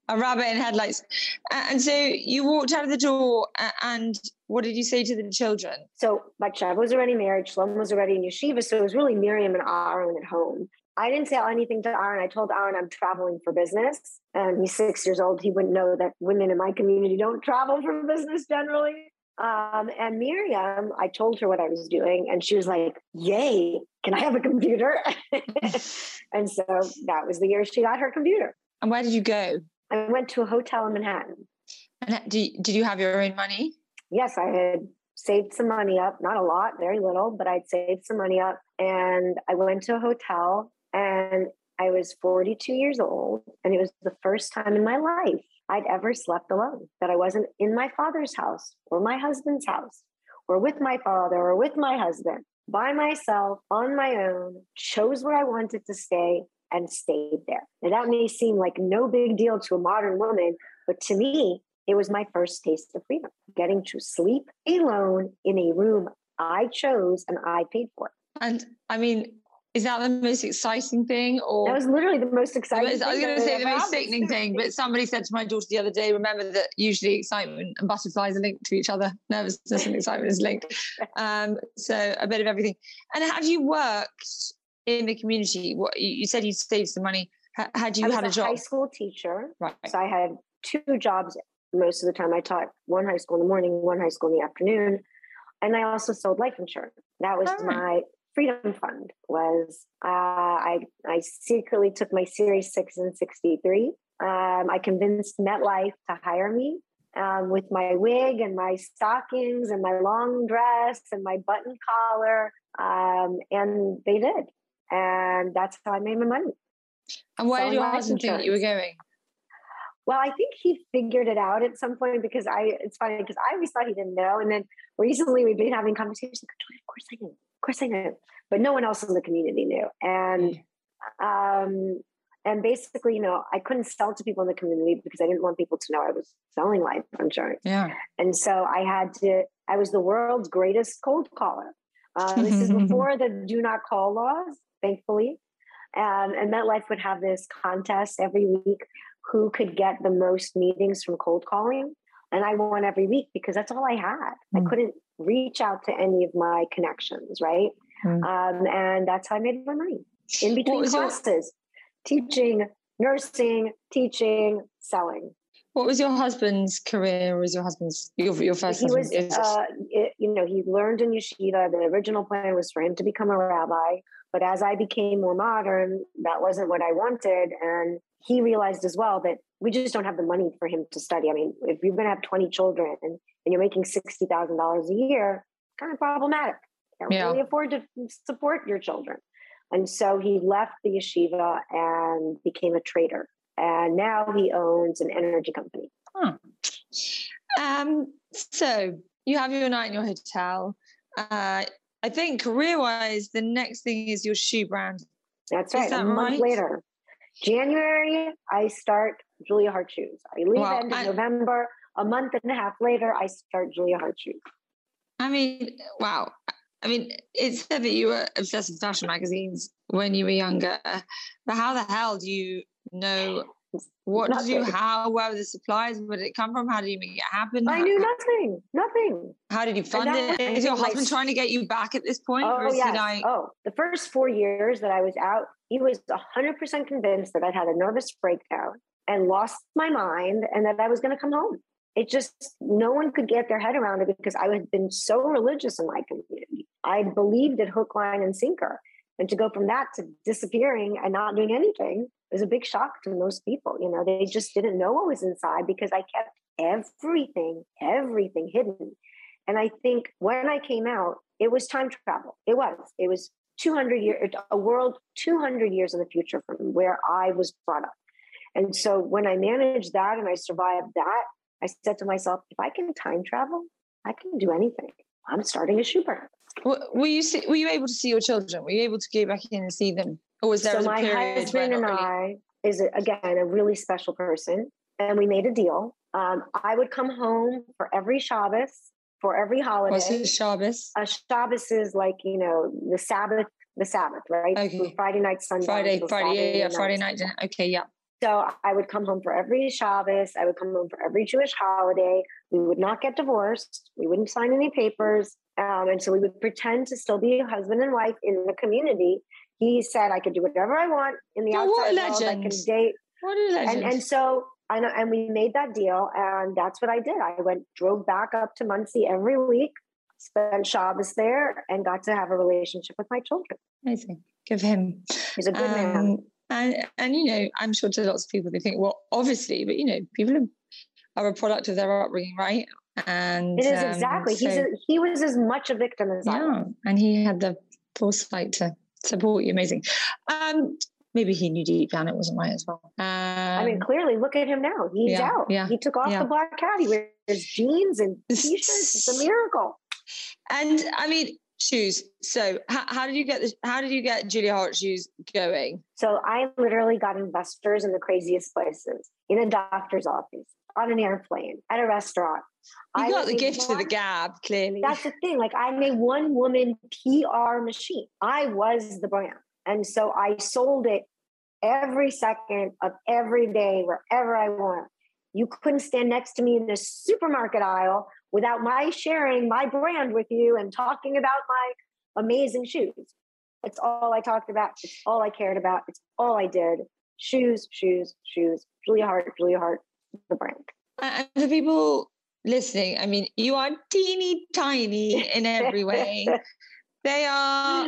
A rabbit in headlights. And so you walked out of the door, and what did you say to the children? So Batsheva was already married, Shlomo was already in yeshiva, so it was really Miriam and Aaron at home. I didn't say anything to Aaron. I told Aaron I'm traveling for business, and he's six years old. He wouldn't know that women in my community don't travel for business generally. Um, and Miriam, I told her what I was doing, and she was like, Yay, can I have a computer? and so that was the year she got her computer. And where did you go? I went to a hotel in Manhattan. And did, did you have your own money? Yes, I had saved some money up, not a lot, very little, but I'd saved some money up. And I went to a hotel, and I was 42 years old, and it was the first time in my life I'd ever slept alone, that I wasn't in my father's house or my husband's house or with my father or with my husband by myself on my own, chose where I wanted to stay and stayed there. And that may seem like no big deal to a modern woman, but to me, it was my first taste of freedom, getting to sleep alone in a room I chose and I paid for. And I mean, is that the most exciting thing? Or that was literally the most exciting. Thing? I was, was going to say the most sickening thing, but somebody said to my daughter the other day, "Remember that usually excitement and butterflies are linked to each other. Nervousness and excitement is linked. Um, so a bit of everything. And have you worked in the community? What you said you saved some money. How had you had a, a job? High school teacher. Right. So I had two jobs most of the time. I taught one high school in the morning, one high school in the afternoon, and I also sold life insurance. That was right. my Freedom Fund was uh, I I secretly took my Series Six and sixty three. Um, I convinced MetLife to hire me um, with my wig and my stockings and my long dress and my button collar, um, and they did, and that's how I made my money. And where did your husband think you were going? Well, I think he figured it out at some point because I. It's funny because I always thought he didn't know, and then recently we've been having conversations. Like, of course I knew course I knew, but no one else in the community knew. And um, and basically, you know, I couldn't sell to people in the community because I didn't want people to know I was selling life insurance. Yeah. And so I had to. I was the world's greatest cold caller. Uh, this is before the do not call laws, thankfully. Um, and MetLife would have this contest every week who could get the most meetings from cold calling. And I won every week because that's all I had. Mm. I couldn't reach out to any of my connections, right? Mm. Um, and that's how I made my money in between classes, your- teaching, nursing, teaching, selling. What was your husband's career? Was your husband's your, your first? He was, uh, it, you know, he learned in yeshiva. The original plan was for him to become a rabbi, but as I became more modern, that wasn't what I wanted, and he realized as well that we just don't have the money for him to study. I mean, if you're going to have 20 children and, you're making $60,000 a year, kind of problematic. You can't yeah. really afford to support your children. And so he left the yeshiva and became a trader. And now he owns an energy company. Huh. Um, so you have your night in your hotel. Uh, I think career wise, the next thing is your shoe brand. That's right. That a month right? later, January, I start Julia Haart Shoes. I leave well, end of I, November. A month and a half later, I start Julia Haart Shoes. I mean, wow. I mean, it said that you were obsessed with fashion magazines when you were younger, but how the hell do you know what nothing. did you how where were the supplies where did it come from how did you make it happen i knew nothing nothing how did you fund it is your husband like, trying to get you back at this point oh yes. I... oh the first four years that i was out he was 100% convinced that i'd had a nervous breakdown and lost my mind and that i was going to come home it just no one could get their head around it because i had been so religious in my community i believed it hook line and sinker and to go from that to disappearing and not doing anything was a big shock to most people. You know, they just didn't know what was inside because I kept everything, everything hidden. And I think when I came out, it was time travel. It was. It was 200 years, a world 200 years in the future from where I was brought up. And so when I managed that and I survived that, I said to myself, if I can time travel, I can do anything. I'm starting a shoe brand. Were you see, were you able to see your children? Were you able to go back in and see them, or was there so my husband and really... I is again a really special person, and we made a deal. Um, I would come home for every Shabbos, for every holiday. What's a Shabbos? A Shabbos is like you know the Sabbath, the Sabbath, right? Okay. Friday night, Sunday. Friday, Friday, yeah, yeah, Friday night. Okay, yeah. So I would come home for every Shabbos. I would come home for every Jewish holiday. We would not get divorced. We wouldn't sign any papers. Um, and so we would pretend to still be husband and wife in the community. He said I could do whatever I want in the oh, outside world. I can date. What a legend. And, and so I know, and we made that deal, and that's what I did. I went, drove back up to Monsey every week, spent Shabbos there, and got to have a relationship with my children. Amazing. Give him. He's a good um, man. And and you know, I'm sure to lots of people they think, well, obviously, but you know, people are a product of their upbringing, right? And it is um, exactly. So, He's a, he was as much a victim as yeah, I was. and he had the foresight to support you. Amazing. Um, maybe he knew deep down it wasn't right as well. Um, I mean, clearly, look at him now. He's yeah, out. Yeah, he took off yeah. the black hat. He wears jeans and t-shirts. It's a miracle. And I mean, shoes. So how, how did you get this? How did you get Julia Haart shoes going? So I literally got investors in the craziest places, in a doctor's office, on an airplane, at a restaurant. You I got the gift of the gab, clearly. That's the thing. Like I'm a one woman PR machine. I was the brand. And so I sold it every second of every day, wherever I went. You couldn't stand next to me in the supermarket aisle without my sharing my brand with you and talking about my amazing shoes. It's all I talked about. It's all I cared about. It's all I did. Shoes, shoes, shoes. Julia Haart, Julia Haart, the brand. And for people listening, I mean, you are teeny tiny in every way. they are.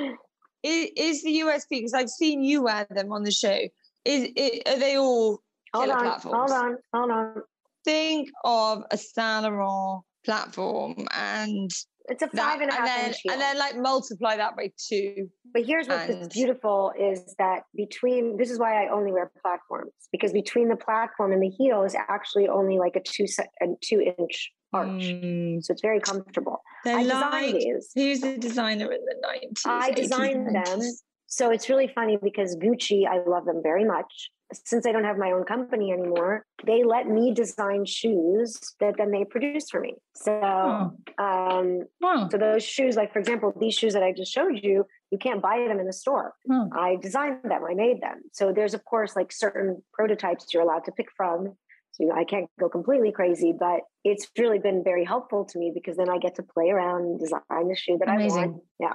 Is, is the USP because I've seen you wear them on the show? Is, is are they all hold on, platforms? hold on, hold on. Think of a Saint Laurent platform and it's a five and a half and then, inch heel. and then like multiply that by two. But here's what's and- beautiful is that between this is why I only wear platforms because between the platform and the heel is actually only like a two se- a two inch arch, Mm. so it's very comfortable. They're I like, these. who's the designer in the 90s? I 80s, designed them. 90s? So it's really funny because Gucci, I love them very much. Since I don't have my own company anymore, they let me design shoes that then they produce for me. So, Oh. um, Wow. so those shoes, like for example, these shoes that I just showed you, you can't buy them in the store. Oh. I designed them, I made them. So there's of course like certain prototypes you're allowed to pick from. So I can't go completely crazy, but it's really been very helpful to me because then I get to play around and design the shoe that I want. Yeah.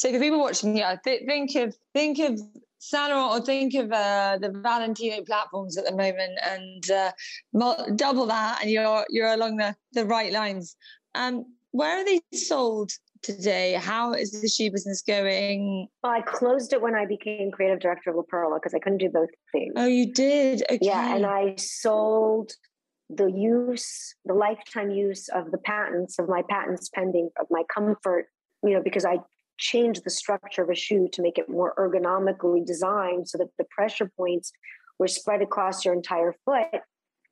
So for people watching, yeah, th- think of think of Laurent or think of uh, the Valentino platforms at the moment, and uh, double that, and you're you're along the the right lines. Um, where are they sold today? How is the shoe business going? Well, I closed it when I became creative director of La Perla because I couldn't do both things. Oh, you did. Okay. Yeah, and I sold the use, the lifetime use of the patents of my patents pending of my comfort, you know, because I changed the structure of a shoe to make it more ergonomically designed so that the pressure points were spread across your entire foot,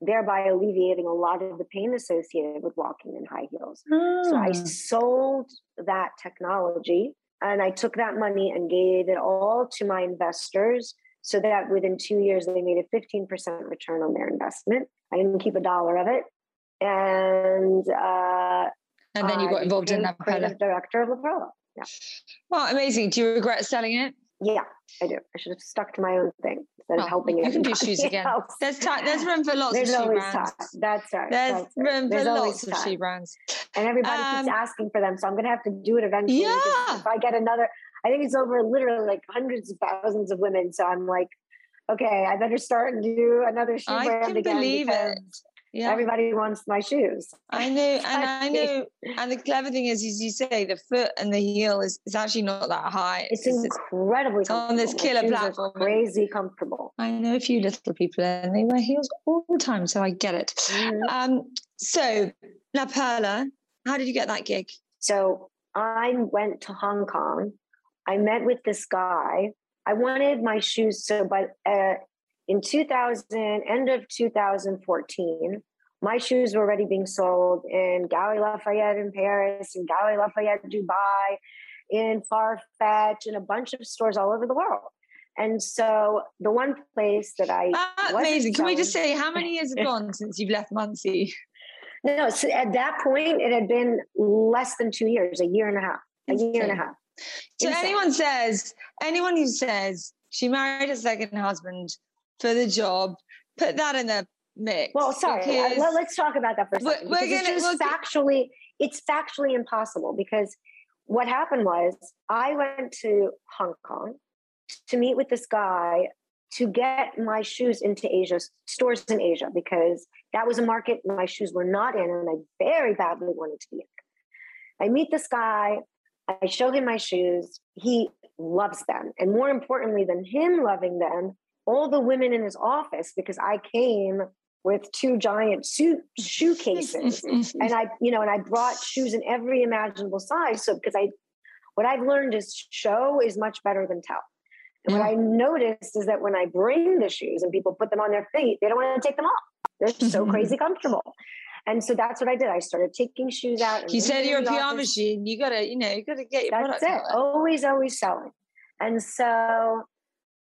thereby alleviating a lot of the pain associated with walking in high heels. So I Ah. sold that technology and I took that money and gave it all to my investors so that within two years they made a 15% return on their investment. I didn't keep a dollar of it. And uh, and then you got involved in that Perla. director of La Perla. Yeah. Well, amazing. Do you regret selling it? Yeah, I do. I should have stuck to my own thing instead Well, of helping you can do shoes again. else. There's time. There's room for lots There's of shoe always brands. time. That's right. There's that's room There's for always lots of time. shoe brands. and everybody Um, keeps asking for them. So I'm going to have to do it eventually. Yeah. If I get another, I think it's over literally like hundreds of thousands of women. So I'm like, okay, I better start and do another shoe I brand can again believe it. Yeah. everybody wants my shoes. I know, and I know, and the clever thing is, as you say, the foot and the heel is, is actually not that high. It's just- incredibly it's on this killer platform. Crazy comfortable. I know a few little people, and they wear heels all the time, so I get it. Mhm. Um, so La Perla, how did you get that gig? So I went to Hong Kong. I met with this guy. I wanted my shoes. So, but uh, in 2000, end of 2014, my shoes were already being sold in Galeries Lafayette in Paris, in Galeries Lafayette Dubai, in Farfetch, in a bunch of stores all over the world. And so the one place that I amazing. Can we just say how many years have gone since you've left Monsey? No, so at that point it had been less than two years, a year and a half, a year and a half. So Insane. anyone says, anyone who says she married a second husband for the job, put that in the mix. Well, sorry, uh, let, us talk about that for a 2nd we're, gonna, it's just factually, it's factually impossible because what happened was I went to Hong Kong to meet with this guy to get my shoes into Asia, stores in Asia, because that was a market my shoes were not in, and I very badly wanted to be in. I meet this guy, I show him my shoes. He loves them. And more importantly than him loving them, all the women in his office, because I came with two giant shoe, shoe cases and I, you know, and I brought shoes in every imaginable size. So because I, what I've learned is show is much better than tell. And what I noticed is that when I bring the shoes and people put them on their feet, they don't want to take them off. They're so crazy comfortable. And so that's what I did. I started taking shoes out. You said you're a PR machine. You gotta, you know, you gotta get your That's it. Always, always selling. And so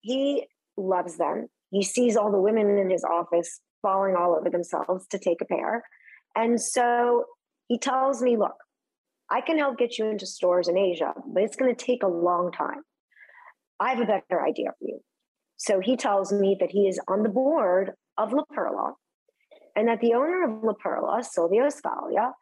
he loves them. He sees all the women in his office falling all over themselves to take a pair. And so he tells me, look, I can help get you into stores in Asia, but it's going to take a long time. I have a better idea for you. So he tells me that he is on the board of La Perla and that the owner of La Perla, Silvio Scaglia,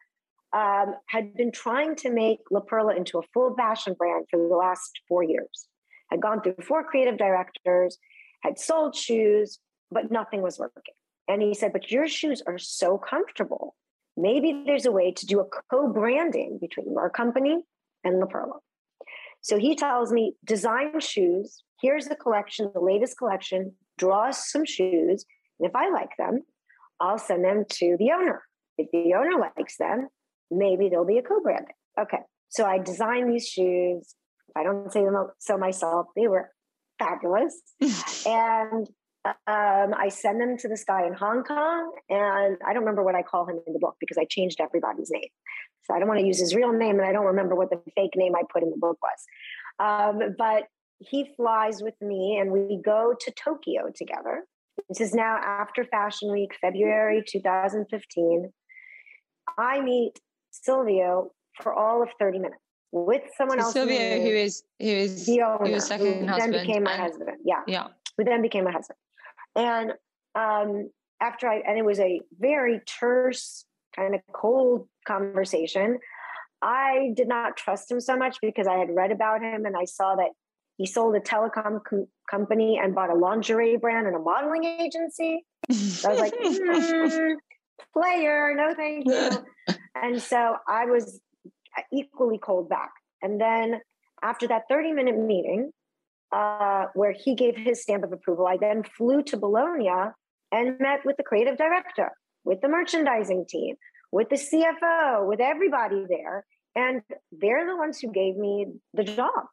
um, had been trying to make La Perla into a full fashion brand for the last four years. Had gone through four creative directors, had sold shoes, but nothing was working. And he said, But your shoes are so comfortable. Maybe there's a way to do a co branding between your company and La Perla. So he tells me, Design shoes. Here's the collection, the latest collection. Draw some shoes. And if I like them, I'll send them to the owner. If the owner likes them, maybe there'll be a co-branding. Okay. So I designed these shoes. If I don't say them so myself. They were fabulous. and um, I send them to this guy in Hong Kong. And I don't remember what I call him in the book because I changed everybody's name. So I don't want to use his real name. And I don't remember what the fake name I put in the book was. Um, but he flies with me and we go to Tokyo together. This is now after Fashion Week, February 2015. I meet Silvio for all of 30 minutes with someone so else. Silvio, who is who is the owner, second who husband, then became my and, husband. Yeah, yeah. Who then became my husband. And um, after I, and it was a very terse, kind of cold conversation. I did not trust him so much because I had read about him and I saw that he sold a telecom com- company and bought a lingerie brand and a modeling agency. So I was like, mm, player, no thank you. and so I was equally cold back. And then after that 30 minute meeting, uh, where he gave his stamp of approval, I then flew to Bologna and met with the creative director, with the merchandising team, with the CFO, with everybody there. And they're the ones who gave me the job.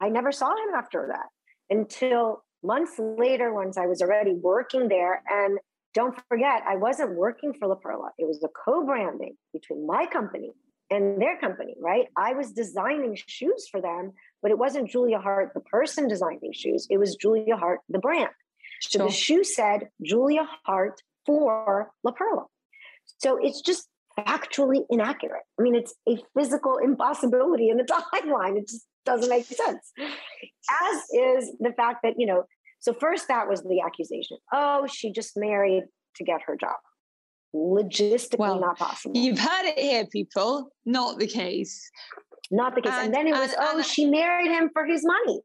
I never saw him after that until months later, once I was already working there. And don't forget, I wasn't working for La Perla. It was a co-branding between my company and their company, right? I was designing shoes for them, but it wasn't Julia Haart, the person designing shoes. It was Julia Haart, the brand. So sure. the shoe said Julia Haart for La Perla. So it's just factually inaccurate. I mean, it's a physical impossibility in the timeline. It just doesn't make sense. As is the fact that, you know, so first that was the accusation. Oh, she just married to get her job. Logistically well, not possible. You've heard it here, people. Not the case. Not the case. And, and then it was, and, oh, and, she married him for his money.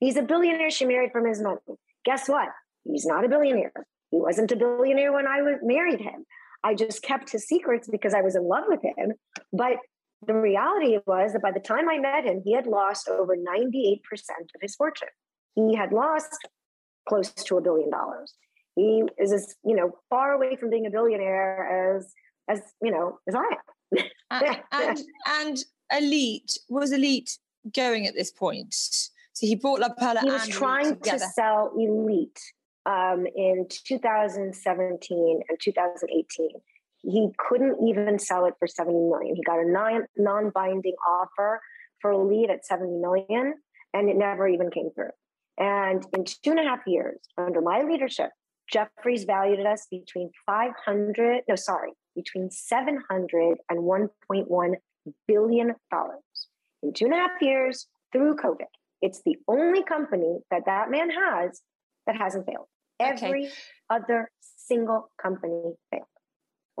He's a billionaire. She married from his money. Guess what? He's not a billionaire. He wasn't a billionaire when I was married him. I just kept his secrets because I was in love with him. But the reality was that by the time I met him, he had lost over 98% of his fortune. He had lost close to a billion dollars. He is as, you know, far away from being a billionaire as, as, you know, as I am. and, and, and elite was elite going at this point? So he bought La Perla. He was trying to sell Elite um, in 2017 and 2018. He couldn't even sell it for 70 million. He got a non binding offer for Elite at 70 million, and it never even came through. And in two and a half years, under my leadership, Jefferies valued us between 500, no, sorry, between 700 and 1.1 billion dollars in two and a half years through COVID. It's the only company that that man has that hasn't failed. Every okay. other single company failed.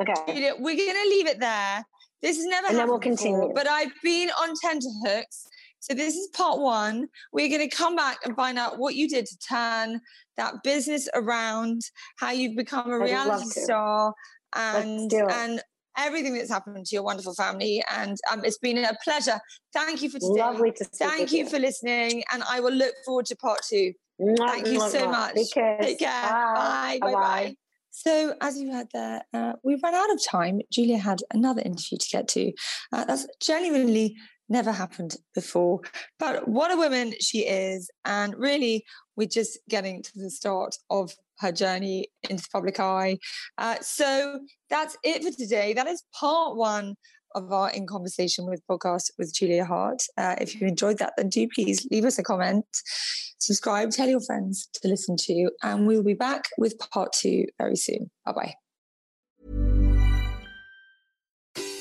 Okay. We're going to leave it there. This has never and happened we'll continue. Before, but I've been on tenterhooks. So this is part one. We're going to come back and find out what you did to turn that business around, how you've become a reality star, and and everything that's happened to your wonderful family. And um, it's been a pleasure. Thank you for today. Lovely to Thank you, you, for listening, and I will look forward to part two. Thank you so much. Take care. Take care. Bye. Bye. Bye. Bye. So, as you heard there, uh, we've run out of time. Julia had another interview to get to. Uh, that's genuinely never happened before. But what a woman she is. And really, we're just getting to the start of her journey into the public eye. Uh, so that's it for today. That is part one of our In Conversation with podcast with Julia Haart. Uh, if you enjoyed that, then do please leave us a comment, subscribe, tell your friends to listen to, and we'll be back with part two very soon. Bye bye.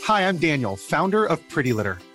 Hi, I'm Daniel, founder of Pretty Litter.